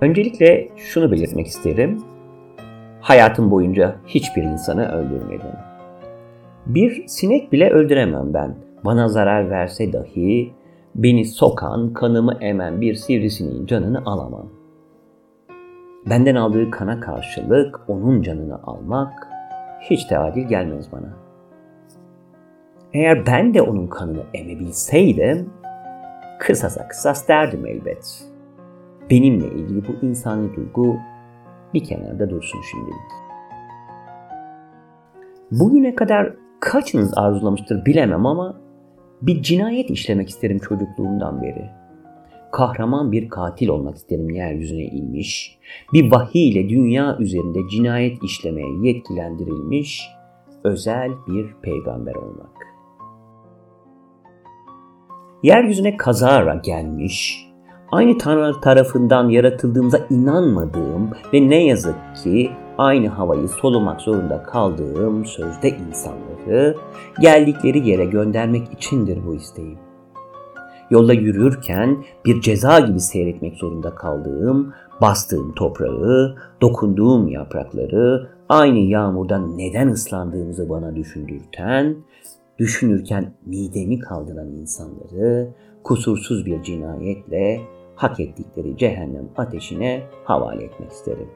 Öncelikle şunu belirtmek isterim. Hayatım boyunca hiçbir insanı öldürmedim. Bir sinek bile öldüremem ben. Bana zarar verse dahi beni sokan, kanımı emen bir sivrisineğin canını alamam. Benden aldığı kana karşılık onun canını almak hiç de adil gelmez bana. Eğer ben de onun kanını emebilseydim, kısasa kısas derdim elbet. Benimle ilgili bu insani duygu bir kenarda dursun şimdilik. Bugüne kadar kaçınız arzulamıştır bilemem ama bir cinayet işlemek isterim çocukluğumdan beri. Kahraman bir katil olmak isterim yeryüzüne inmiş, bir vahiy ile dünya üzerinde cinayet işlemeye yetkilendirilmiş özel bir peygamber olmak. Yeryüzüne kazara gelmiş, aynı Tanrı tarafından yaratıldığımıza inanmadığım ve ne yazık ki aynı havayı solumak zorunda kaldığım sözde insanları geldikleri yere göndermek içindir bu isteğim. Yolda yürürken bir ceza gibi seyretmek zorunda kaldığım, bastığım toprağı, dokunduğum yaprakları, aynı yağmurdan neden ıslandığımızı bana düşündürten, düşünürken midemi kaldıran insanları kusursuz bir cinayetle hak ettikleri cehennem ateşine havale etmek isterim.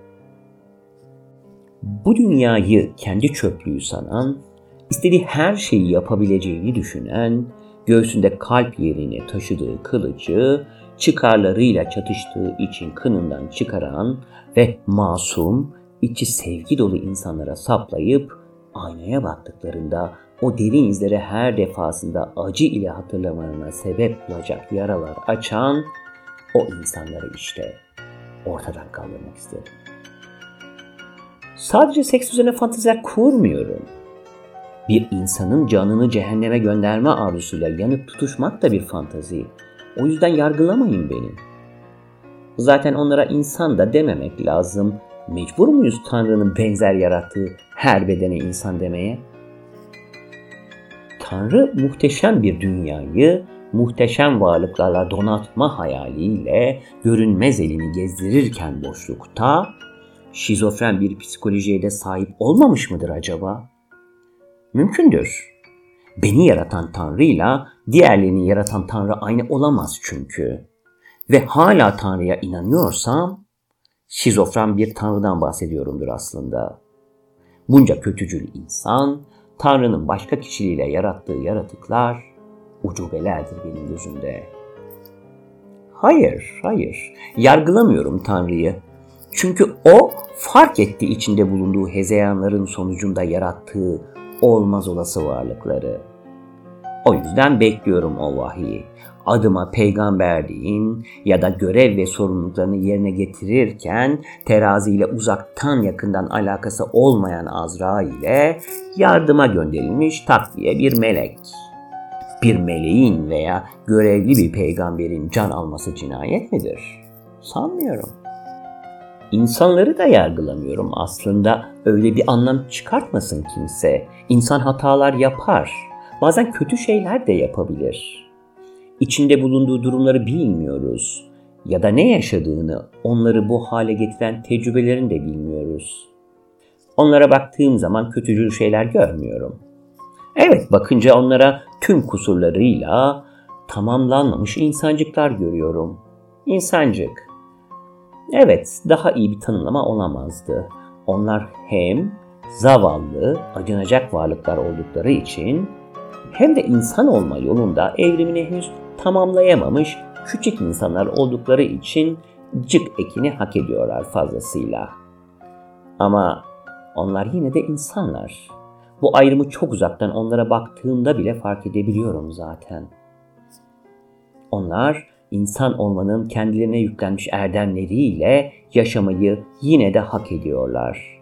Bu dünyayı kendi çöplüğü sanan, istediği her şeyi yapabileceğini düşünen, göğsünde kalp yerine taşıdığı kılıcı çıkarlarıyla çatıştığı için kınından çıkaran ve masum, içi sevgi dolu insanlara saplayıp aynaya baktıklarında o derin izleri her defasında acı ile hatırlamalarına sebep olacak yaralar açan o insanları işte ortadan kaldırmak isterim. Sadece seks üzerine fanteziler kurmuyorum. Bir insanın canını cehenneme gönderme arzusuyla yanıp tutuşmak da bir fantazi. O yüzden yargılamayın beni. Zaten onlara insan da dememek lazım. Mecbur muyuz Tanrı'nın benzer yarattığı her bedene insan demeye? Tanrı muhteşem bir dünyayı muhteşem varlıklarla donatma hayaliyle görünmez elini gezdirirken boşlukta şizofren bir psikolojiye de sahip olmamış mıdır acaba? Mümkündür. Beni yaratan Tanrı'yla diğerlerini yaratan Tanrı aynı olamaz çünkü. Ve hala Tanrı'ya inanıyorsam şizofren bir Tanrı'dan bahsediyorumdur aslında. Bunca kötücül insan, Tanrı'nın başka kişiliğiyle yarattığı yaratıklar ucubelerdir benim gözümde. Hayır, hayır. Yargılamıyorum Tanrı'yı. Çünkü o fark etti içinde bulunduğu hezeyanların sonucunda yarattığı olmaz olası varlıkları. O yüzden bekliyorum o vahiyi. Adıma peygamber deyin ya da görev ve sorumluluklarını yerine getirirken teraziyle uzaktan yakından alakası olmayan Azra ile yardıma gönderilmiş takviye bir melek. Bir meleğin veya görevli bir peygamberin can alması cinayet midir? Sanmıyorum. İnsanları da yargılamıyorum aslında. Öyle bir anlam çıkartmasın kimse. İnsan hatalar yapar. Bazen kötü şeyler de yapabilir. İçinde bulunduğu durumları bilmiyoruz. Ya da ne yaşadığını, onları bu hale getiren tecrübelerini de bilmiyoruz. Onlara baktığım zaman kötücül şeyler görmüyorum. Evet bakınca onlara tüm kusurlarıyla tamamlanmamış insancıklar görüyorum. İnsancık. Evet, daha iyi bir tanımlama olamazdı. Onlar hem zavallı, acınacak varlıklar oldukları için hem de insan olma yolunda evrimini henüz tamamlayamamış küçük insanlar oldukları için cık ekini hak ediyorlar fazlasıyla. Ama onlar yine de insanlar. Bu ayrımı çok uzaktan onlara baktığımda bile fark edebiliyorum zaten. Onlar insan olmanın kendilerine yüklenmiş erdemleriyle yaşamayı yine de hak ediyorlar.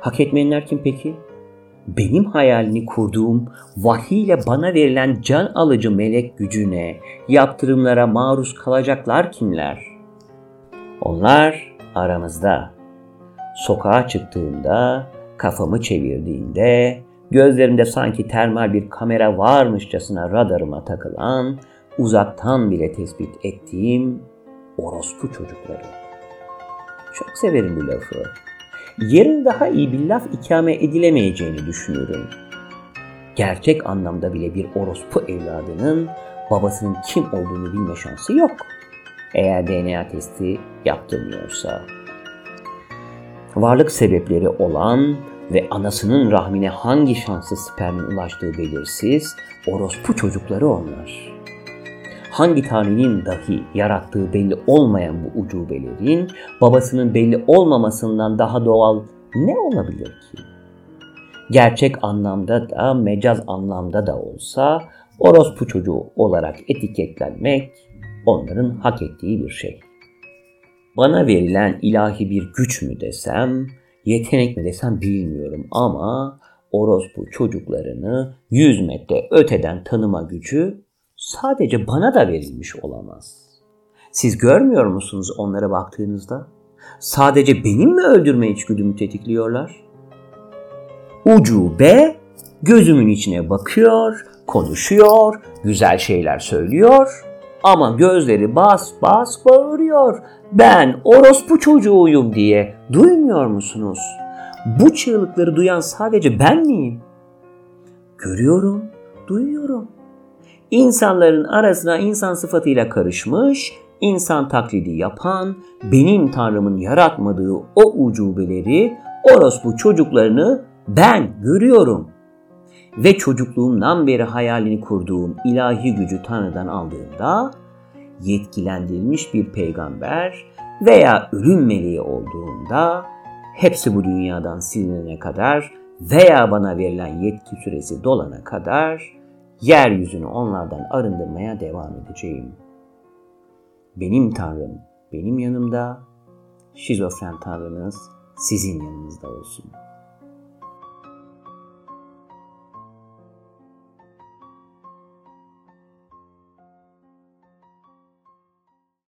Hak etmeyenler kim peki? Benim hayalini kurduğum vahiyle bana verilen can alıcı melek gücüne, yaptırımlara maruz kalacaklar kimler? Onlar aramızda. Sokağa çıktığımda, kafamı çevirdiğimde, gözlerimde sanki termal bir kamera varmışçasına radarıma takılan uzaktan bile tespit ettiğim orospu çocukları. Çok severim bu lafı. Yerin daha iyi bir laf ikame edilemeyeceğini düşünüyorum. Gerçek anlamda bile bir orospu evladının babasının kim olduğunu bilme şansı yok. Eğer DNA testi yaptırmıyorsa. Varlık sebepleri olan ve anasının rahmine hangi şanslı spermin ulaştığı belirsiz orospu çocukları onlar. Hangi tanrının dahi yarattığı belli olmayan bu ucubelerin babasının belli olmamasından daha doğal ne olabilir ki? Gerçek anlamda da mecaz anlamda da olsa orospu çocuğu olarak etiketlenmek onların hak ettiği bir şey. Bana verilen ilahi bir güç mü desem, yetenek mi desem bilmiyorum ama orospu çocuklarını 100 metre öteden tanıma gücü sadece bana da verilmiş olamaz. Siz görmüyor musunuz onlara baktığınızda? Sadece benim mi öldürme içgüdümü tetikliyorlar? Ucube gözümün içine bakıyor, konuşuyor, güzel şeyler söylüyor ama gözleri bas bas bağırıyor. Ben orospu çocuğuyum diye duymuyor musunuz? Bu çığlıkları duyan sadece ben miyim? Görüyorum, duyuyorum. İnsanların arasına insan sıfatıyla karışmış, insan taklidi yapan, benim Tanrım'ın yaratmadığı o ucubeleri, orospu çocuklarını ben görüyorum. Ve çocukluğumdan beri hayalini kurduğum ilahi gücü Tanrı'dan aldığımda, yetkilendirilmiş bir peygamber veya ölüm meleği olduğunda, hepsi bu dünyadan silinene kadar veya bana verilen yetki süresi dolana kadar yeryüzünü onlardan arındırmaya devam edeceğim. Benim Tanrım benim yanımda, şizofren Tanrınız sizin yanınızda olsun.''